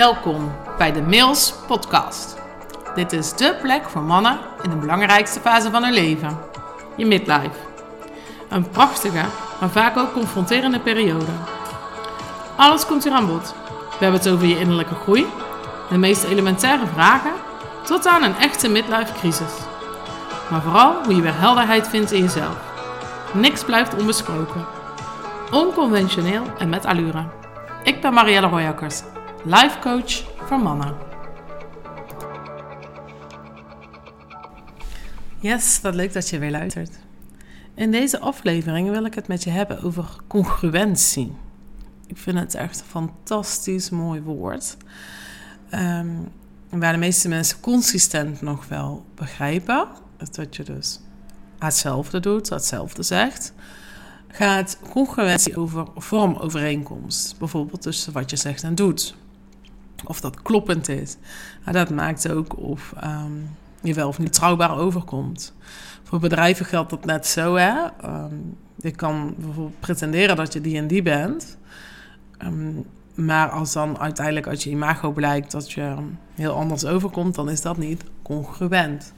Welkom bij de Mails Podcast. Dit is dé plek voor mannen in de belangrijkste fase van hun leven: je midlife. Een prachtige, maar vaak ook confronterende periode. Alles komt hier aan bod. We hebben het over je innerlijke groei, de meest elementaire vragen, tot aan een echte midlife crisis. Maar vooral hoe je weer helderheid vindt in jezelf. Niks blijft onbesproken. Onconventioneel en met allure. Ik ben Marielle Royakkers, life coach voor mannen. Yes, wat leuk dat je weer luistert. In deze aflevering wil ik het met je hebben over congruentie. Ik vind het echt een fantastisch mooi woord. Ehm, waar de meeste mensen consistent nog wel begrijpen. Dat je dus hetzelfde doet, hetzelfde zegt. Gaat congruentie over vormovereenkomst. Bijvoorbeeld tussen wat je zegt en doet. Of dat kloppend is. dat maakt ook of ehm, je wel of niet trouwbaar overkomt. Voor bedrijven geldt dat net zo. Hè? Um, je kan bijvoorbeeld pretenderen dat je die en die bent. Ehm, maar als dan uiteindelijk uit je imago blijkt dat je heel anders overkomt, dan is dat niet congruent.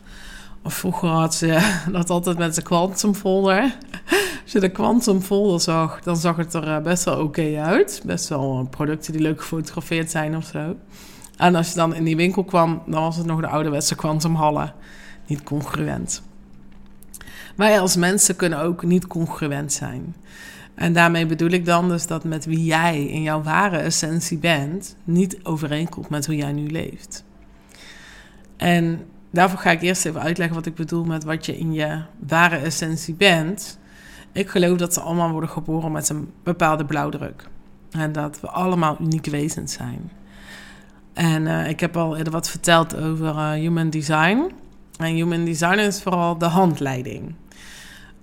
Of vroeger had ze dat altijd met de quantum folder. Als je de quantum folder zag, dan zag het er eh, best wel oké uit. Best wel eh, producten die leuk gefotografeerd zijn of zo. En als je dan in die winkel kwam, dan was het nog de ouderwetse hallen. Niet congruent. Wij als mensen kunnen ook niet congruent zijn. En daarmee bedoel ik dan dus dat met wie jij in jouw ware essentie bent, niet overeenkomt met hoe jij nu leeft. En daarvoor ga ik eerst even uitleggen wat ik bedoel met wat je in je ware essentie bent. Ik geloof dat ze allemaal worden geboren met een bepaalde blauwdruk. En dat we allemaal unieke wezens zijn. En uh, ik heb al eerder wat verteld over uh, human design. En human design is vooral de handleiding.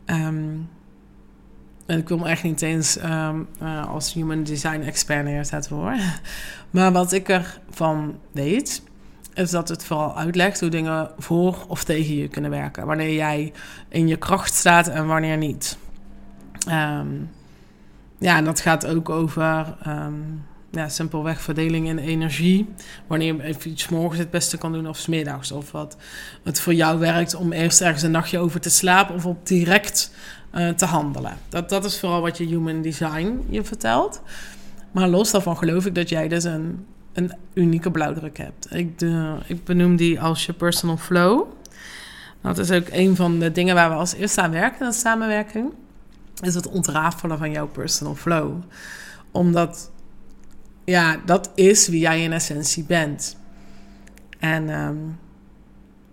Um, en ik wil me echt niet eens um, uh, als human design expert neerzetten hoor. Maar wat ik ervan weet, is dat het vooral uitlegt hoe dingen voor of tegen je kunnen werken. Wanneer jij in je kracht staat en wanneer niet. Um, ja, en dat gaat ook over um, ja, simpelweg verdeling in energie. Wanneer je iets morgens het beste kan doen of smiddags. Of wat het voor jou werkt om eerst ergens een nachtje over te slapen of op direct uh, te handelen. Dat, dat is vooral wat je human design je vertelt. Maar los daarvan geloof ik dat jij dus een een unieke blauwdruk hebt. Ik, de, ik benoem die als je personal flow. Dat is ook een van de dingen waar we als eerste aan werken de samenwerking. Is het ontrafelen van jouw personal flow. Omdat, ja, dat is wie jij in essentie bent. En um,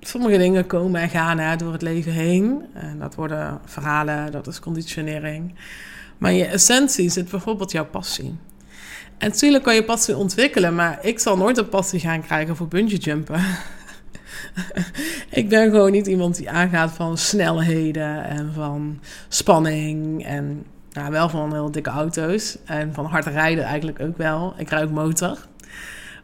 sommige dingen komen en gaan hè, door het leven heen. En dat worden verhalen, dat is conditionering. Maar je essentie zit bijvoorbeeld jouw passie. En natuurlijk kan je passie ontwikkelen, maar ik zal nooit een passie gaan krijgen voor bungee jumpen. ik ben gewoon niet iemand die aangaat van snelheden en van spanning en nou, wel van heel dikke auto's en van hard rijden eigenlijk ook wel. Ik ook motor.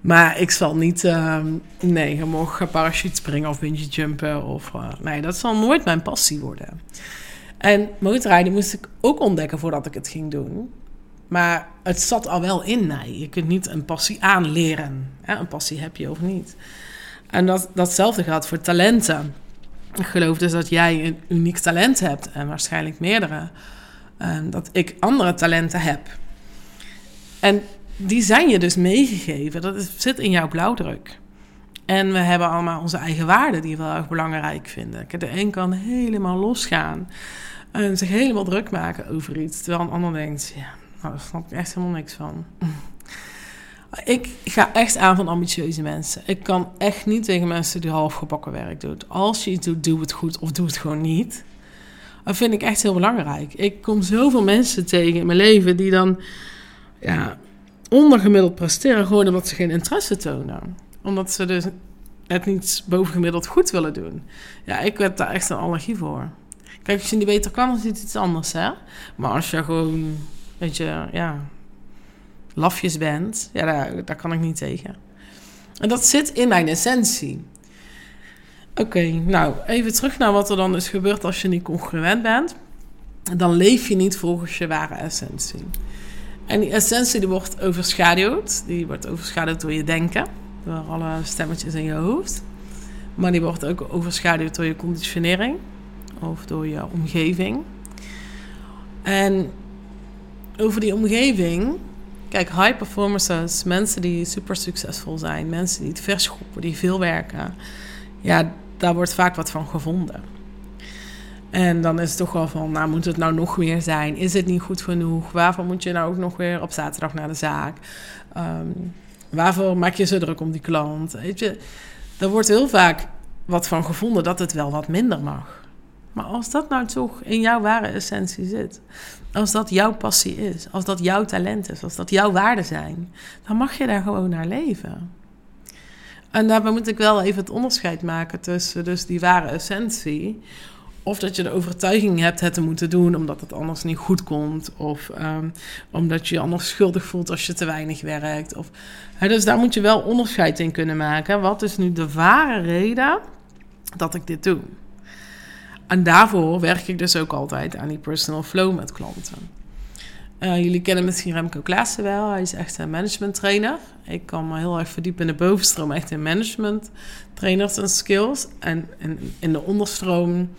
Maar ik zal niet, uh, nee, morgen gaan parachute springen of bungee jumpen. Of, uh, nee, dat zal nooit mijn passie worden. En motorrijden moest ik ook ontdekken voordat ik het ging doen. Maar het zat al wel in mij. Je kunt niet een passie aanleren. Een passie heb je of niet. En dat, datzelfde geldt voor talenten. Ik geloof dus dat jij een uniek talent hebt en waarschijnlijk meerdere. Dat ik andere talenten heb. En die zijn je dus meegegeven. Dat zit in jouw blauwdruk. En we hebben allemaal onze eigen waarden die we heel erg belangrijk vinden. De een kan helemaal losgaan en zich helemaal druk maken over iets. Terwijl een ander denkt, ja, nou, daar snap ik echt helemaal niks van. Ik ga echt aan van ambitieuze mensen. Ik kan echt niet tegen mensen die half gebakken werk doen. Als je iets doet, doe het goed of doe het gewoon niet. Dat vind ik echt heel belangrijk. Ik kom zoveel mensen tegen in mijn leven die dan ja, ondergemiddeld presteren, gewoon omdat ze geen interesse tonen. Omdat ze dus het niet bovengemiddeld goed willen doen. Ja, ik heb daar echt een allergie voor. Kijk, als je niet beter kan, dan is het iets anders, hè. Maar als je gewoon dat je, ja, lafjes bent, ja, daar, kan ik niet tegen. En dat zit in mijn essentie. Oké, nou, even terug naar wat er dan is gebeurd als je niet congruent bent. Dan leef je niet volgens je ware essentie. En die essentie die wordt overschaduwd. Die wordt overschaduwd door je denken. Door alle stemmetjes in je hoofd. Maar die wordt ook overschaduwd door je conditionering. Of door je omgeving. En over die omgeving. Kijk, high performers, mensen die super succesvol zijn, mensen die het verschoppen, die veel werken. Ja, daar wordt vaak wat van gevonden. En dan is het toch wel van, nou moet het nou nog meer zijn? Is het niet goed genoeg? Waarvoor moet je nou ook nog weer op zaterdag naar de zaak? Ehm, waarvoor maak je zo druk om die klant? Weet je, er wordt heel vaak wat van gevonden dat het wel wat minder mag. Maar als dat nou toch in jouw ware essentie zit, als dat jouw passie is, als dat jouw talent is, als dat jouw waarden zijn, dan mag je daar gewoon naar leven. En daarbij moet ik wel even het onderscheid maken tussen dus die ware essentie. Of dat je de overtuiging hebt het te moeten doen omdat het anders niet goed komt. Of ehm, omdat je je anders schuldig voelt als je te weinig werkt. Of, hè, dus daar moet je wel onderscheid in kunnen maken. Wat is nu de ware reden dat ik dit doe? En daarvoor werk ik dus ook altijd aan die personal flow met klanten. Uh, jullie kennen misschien Remco Klaassen wel. Hij is echt een management trainer. Ik kan me heel erg verdiepen in de bovenstroom, echt in management trainers en skills. En, en in de onderstroom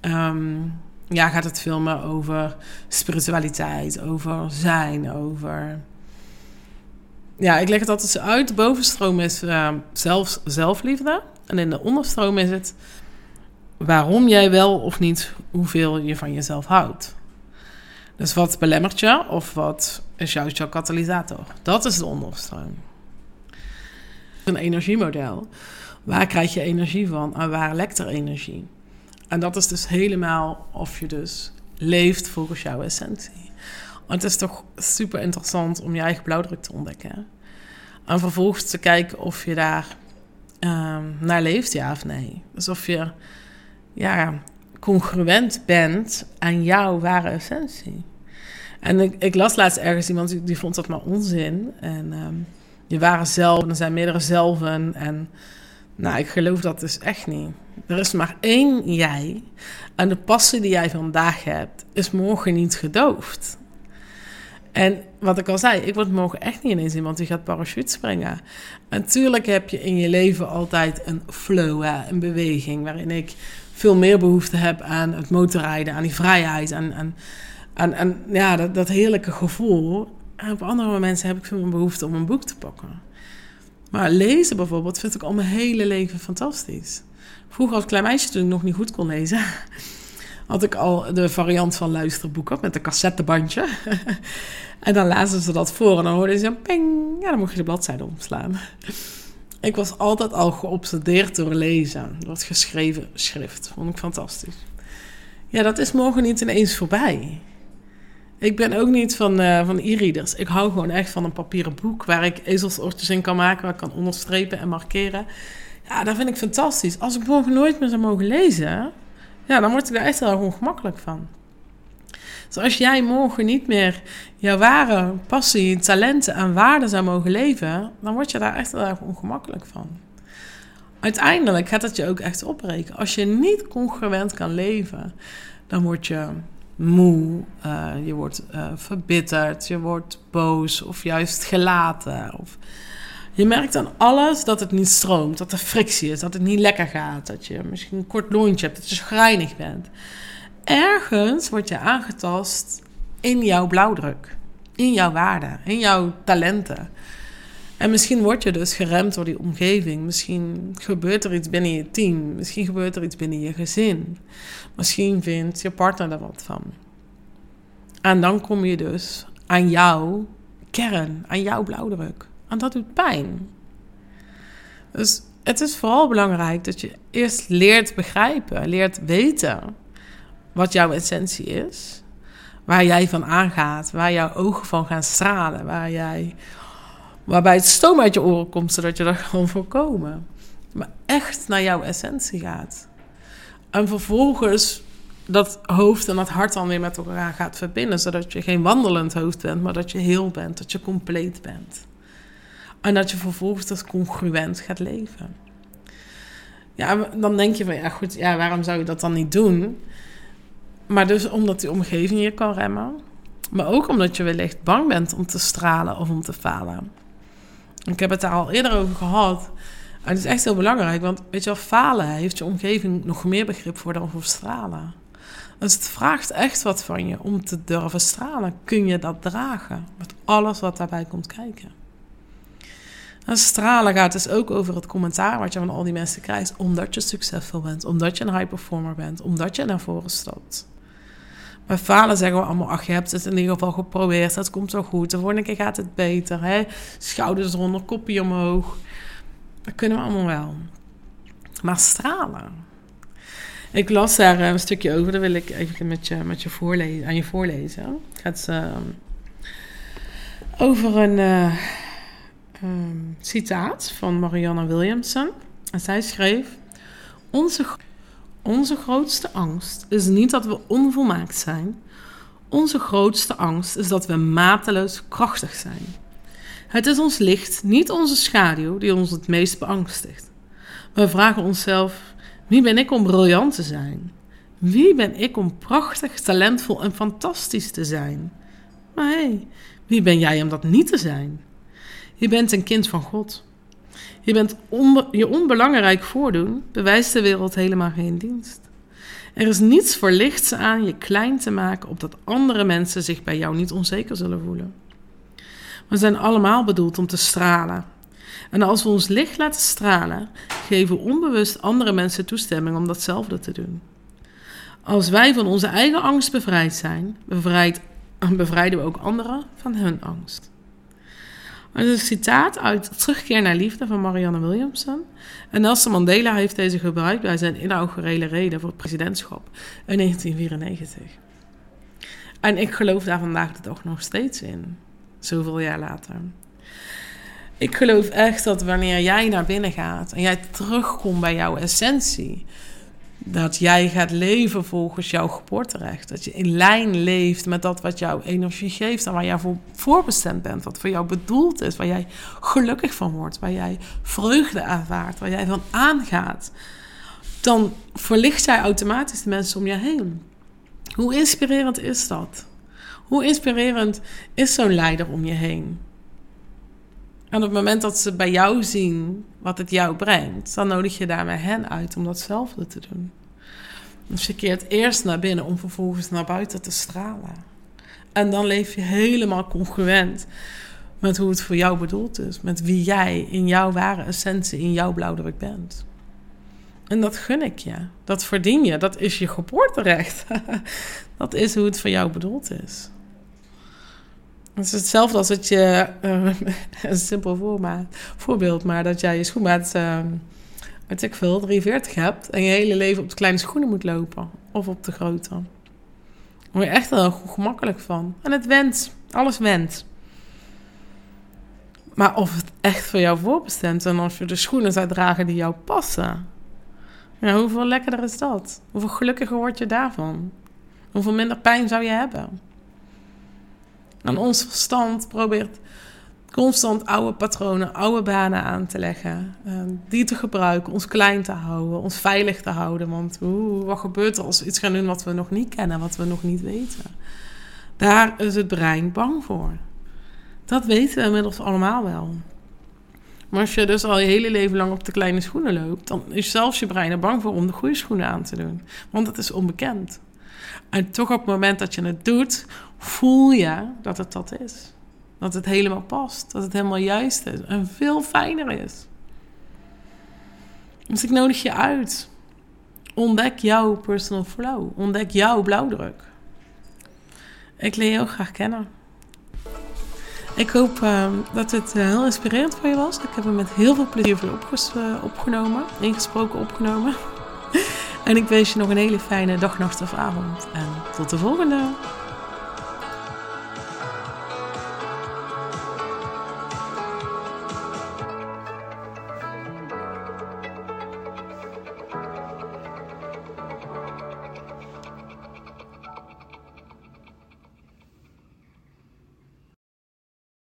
um, ja, gaat het veel meer over spiritualiteit, over zijn, over. Ja, ik leg het altijd zo uit. De bovenstroom is uh, zelfs zelfliefde. En in de onderstroom is het waarom jij wel of niet hoeveel je van jezelf houdt. Dus wat belemmert je of wat is jouw katalysator? Dat is de onderstroom. Een energiemodel. Waar krijg je energie van en waar lekt er energie? En dat is dus helemaal of je dus leeft volgens jouw essentie. Want het is toch super interessant om je eigen blauwdruk te ontdekken. En vervolgens te kijken of je daar um, naar leeft, ja of nee. Dus of je ja, congruent bent aan jouw ware essentie. En ik, ik las laatst ergens iemand die, vond dat maar onzin. En um, je ware zelf, er zijn meerdere zelven. En nou, ik geloof dat dus echt niet. Er is maar één jij. En de passie die jij vandaag hebt, is morgen niet gedoofd. En wat ik al zei, ik word morgen echt niet ineens iemand die gaat parachute springen. Natuurlijk heb je in je leven altijd een flow, hè, een beweging, waarin ik veel meer behoefte heb aan het motorrijden, aan die vrijheid, aan, aan, aan, ja, dat, dat heerlijke gevoel. En op andere momenten heb ik veel meer behoefte om een boek te pakken. Maar lezen bijvoorbeeld vind ik al mijn hele leven fantastisch. Vroeger als klein meisje, toen ik nog niet goed kon lezen, had ik al de variant van luisterboeken met een cassettebandje. en dan lazen ze dat voor en dan hoorde ze een ping. Ja, dan mocht je de bladzijde omslaan. Ik was altijd al geobsedeerd door lezen, het geschreven schrift. Vond ik fantastisch. Ja, dat is morgen niet ineens voorbij. Ik ben ook niet van, uh, van e-readers. Ik hou gewoon echt van een papieren boek waar ik ezelsoortjes in kan maken, waar ik kan onderstrepen en markeren. Ja, dat vind ik fantastisch. Als ik morgen nooit meer zou mogen lezen, ja, dan word ik daar echt heel ongemakkelijk van. Dus als jij morgen niet meer jouw ware passie, talenten en waarden zou mogen leven, dan word je daar echt heel erg ongemakkelijk van. Uiteindelijk gaat het je ook echt opbreken. Als je niet congruent kan leven, dan word je moe, uh, je wordt uh, verbitterd, je wordt boos of juist gelaten. Of je merkt aan alles dat het niet stroomt, dat er frictie is, dat het niet lekker gaat, dat je misschien een kort lontje hebt, dat je schrijnig bent. Ergens word je aangetast in jouw blauwdruk, in jouw waarden, in jouw talenten. En misschien word je dus geremd door die omgeving. Misschien gebeurt er iets binnen je team. Misschien gebeurt er iets binnen je gezin. Misschien vindt je partner er wat van. En dan kom je dus aan jouw kern, aan jouw blauwdruk. En dat doet pijn. Dus het is vooral belangrijk dat je eerst leert begrijpen, leert weten wat jouw essentie is. Waar jij van aangaat, waar jouw ogen van gaan stralen, waar jij, waarbij het stoom uit je oren komt, zodat je dat kan voorkomen. Maar echt naar jouw essentie gaat. En vervolgens dat hoofd en dat hart dan weer met elkaar gaat verbinden. Zodat je geen wandelend hoofd bent, maar dat je heel bent, dat je compleet bent. En dat je vervolgens dat congruent gaat leven. Ja, dan denk je van ja, goed, ja, waarom zou je dat dan niet doen? Maar dus omdat die omgeving je kan remmen, Maar ook omdat je wellicht bang bent om te stralen of om te falen. Ik heb het daar al eerder over gehad. En het is echt heel belangrijk, want weet je wel, falen heeft je omgeving nog meer begrip voor dan voor stralen. Dus het vraagt echt wat van je om te durven stralen. Kun je dat dragen met alles wat daarbij komt kijken? En stralen gaat dus ook over het commentaar wat je van al die mensen krijgt, omdat je succesvol bent, omdat je een high performer bent, omdat je naar voren stapt. Bij falen zeggen we allemaal, ach, je hebt het in ieder geval geprobeerd, het komt zo goed, de volgende keer gaat het beter, hè? schouders eronder, kopje omhoog. Dat kunnen we allemaal wel. Maar stralen. Ik las daar een stukje over, dat wil ik even met je, met je voorlezen, aan je voorlezen. Het gaat uh, over een uh, um, citaat van Marianne Williamson. En zij schreef: onze, onze grootste angst is niet dat we onvolmaakt zijn. Onze grootste angst is dat we mateloos krachtig zijn. Het is ons licht, niet onze schaduw, die ons het meest beangstigt. We vragen onszelf: wie ben ik om briljant te zijn? Wie ben ik om prachtig, talentvol en fantastisch te zijn? Maar hé, hey, wie ben jij om dat niet te zijn? Je bent een kind van God. Je bent je onbelangrijk voordoen bewijst de wereld helemaal geen dienst. Er is niets verlichts aan je klein te maken opdat andere mensen zich bij jou niet onzeker zullen voelen. We zijn allemaal bedoeld om te stralen. En als we ons licht laten stralen, geven we onbewust andere mensen toestemming om datzelfde te doen. Als wij van onze eigen angst bevrijd zijn, bevrijden we ook anderen van hun angst. Het is een citaat uit Terugkeer naar Liefde van Marianne Williamson. En Nelson Mandela heeft deze gebruikt bij zijn inaugurele reden voor het presidentschap in 1994. En ik geloof daar vandaag de dag nog steeds in, zoveel jaar later. Ik geloof echt dat wanneer jij naar binnen gaat en jij terugkomt bij jouw essentie, dat jij gaat leven volgens jouw geboorterecht. Dat je in lijn leeft met dat wat jouw energie geeft en waar jij voor voorbestemd bent. Wat voor jou bedoeld is, waar jij gelukkig van wordt, waar jij vreugde ervaart, waar jij van aangaat. Dan verlicht jij automatisch de mensen om je heen. Hoe inspirerend is dat? Hoe inspirerend is zo'n leider om je heen? En op het moment dat ze bij jou zien wat het jou brengt, dan nodig je daarmee hen uit om datzelfde te doen. Dus je keert eerst naar binnen om vervolgens naar buiten te stralen. En dan leef je helemaal congruent met hoe het voor jou bedoeld is. Met wie jij in jouw ware essentie, in jouw blauwdruk bent. En dat gun ik je. Dat verdien je. Dat is je geboorterecht. dat is hoe het voor jou bedoeld is. Het is hetzelfde als dat je, uh, een simpel voorbeeld, maar dat jij je schoenmaat, uh, weet ik veel, 43 hebt en je hele leven op de kleine schoenen moet lopen of op de grote. Daar word je echt heel gemakkelijk van. En het went, alles went. Maar of het echt voor jou voorbestemd en als je de schoenen zou dragen die jou passen, ja, hoeveel lekkerder is dat? Hoeveel gelukkiger word je daarvan? Hoeveel minder pijn zou je hebben? En ons verstand probeert constant oude patronen, oude banen aan te leggen. Ehm, die te gebruiken, ons klein te houden, ons veilig te houden. Want oeh, wat gebeurt er als we iets gaan doen wat we nog niet kennen, wat we nog niet weten? Daar is het brein bang voor. Dat weten we inmiddels allemaal wel. Maar als je dus al je hele leven lang op de kleine schoenen loopt, dan is zelfs je brein er bang voor om de goede schoenen aan te doen. Want het is onbekend. En toch op het moment dat je het doet, voel je dat het dat is. Dat het helemaal past, dat het helemaal juist is en veel fijner is. Dus ik nodig je uit. Ontdek jouw personal flow. Ontdek jouw blauwdruk. Ik leer je heel graag kennen. Ik hoop uh, dat het uh, heel inspirerend voor je was. Ik heb hem met heel veel plezier voor je uh, opgenomen, ingesproken opgenomen. en ik wens je nog een hele fijne dag, nacht of avond. En tot de volgende!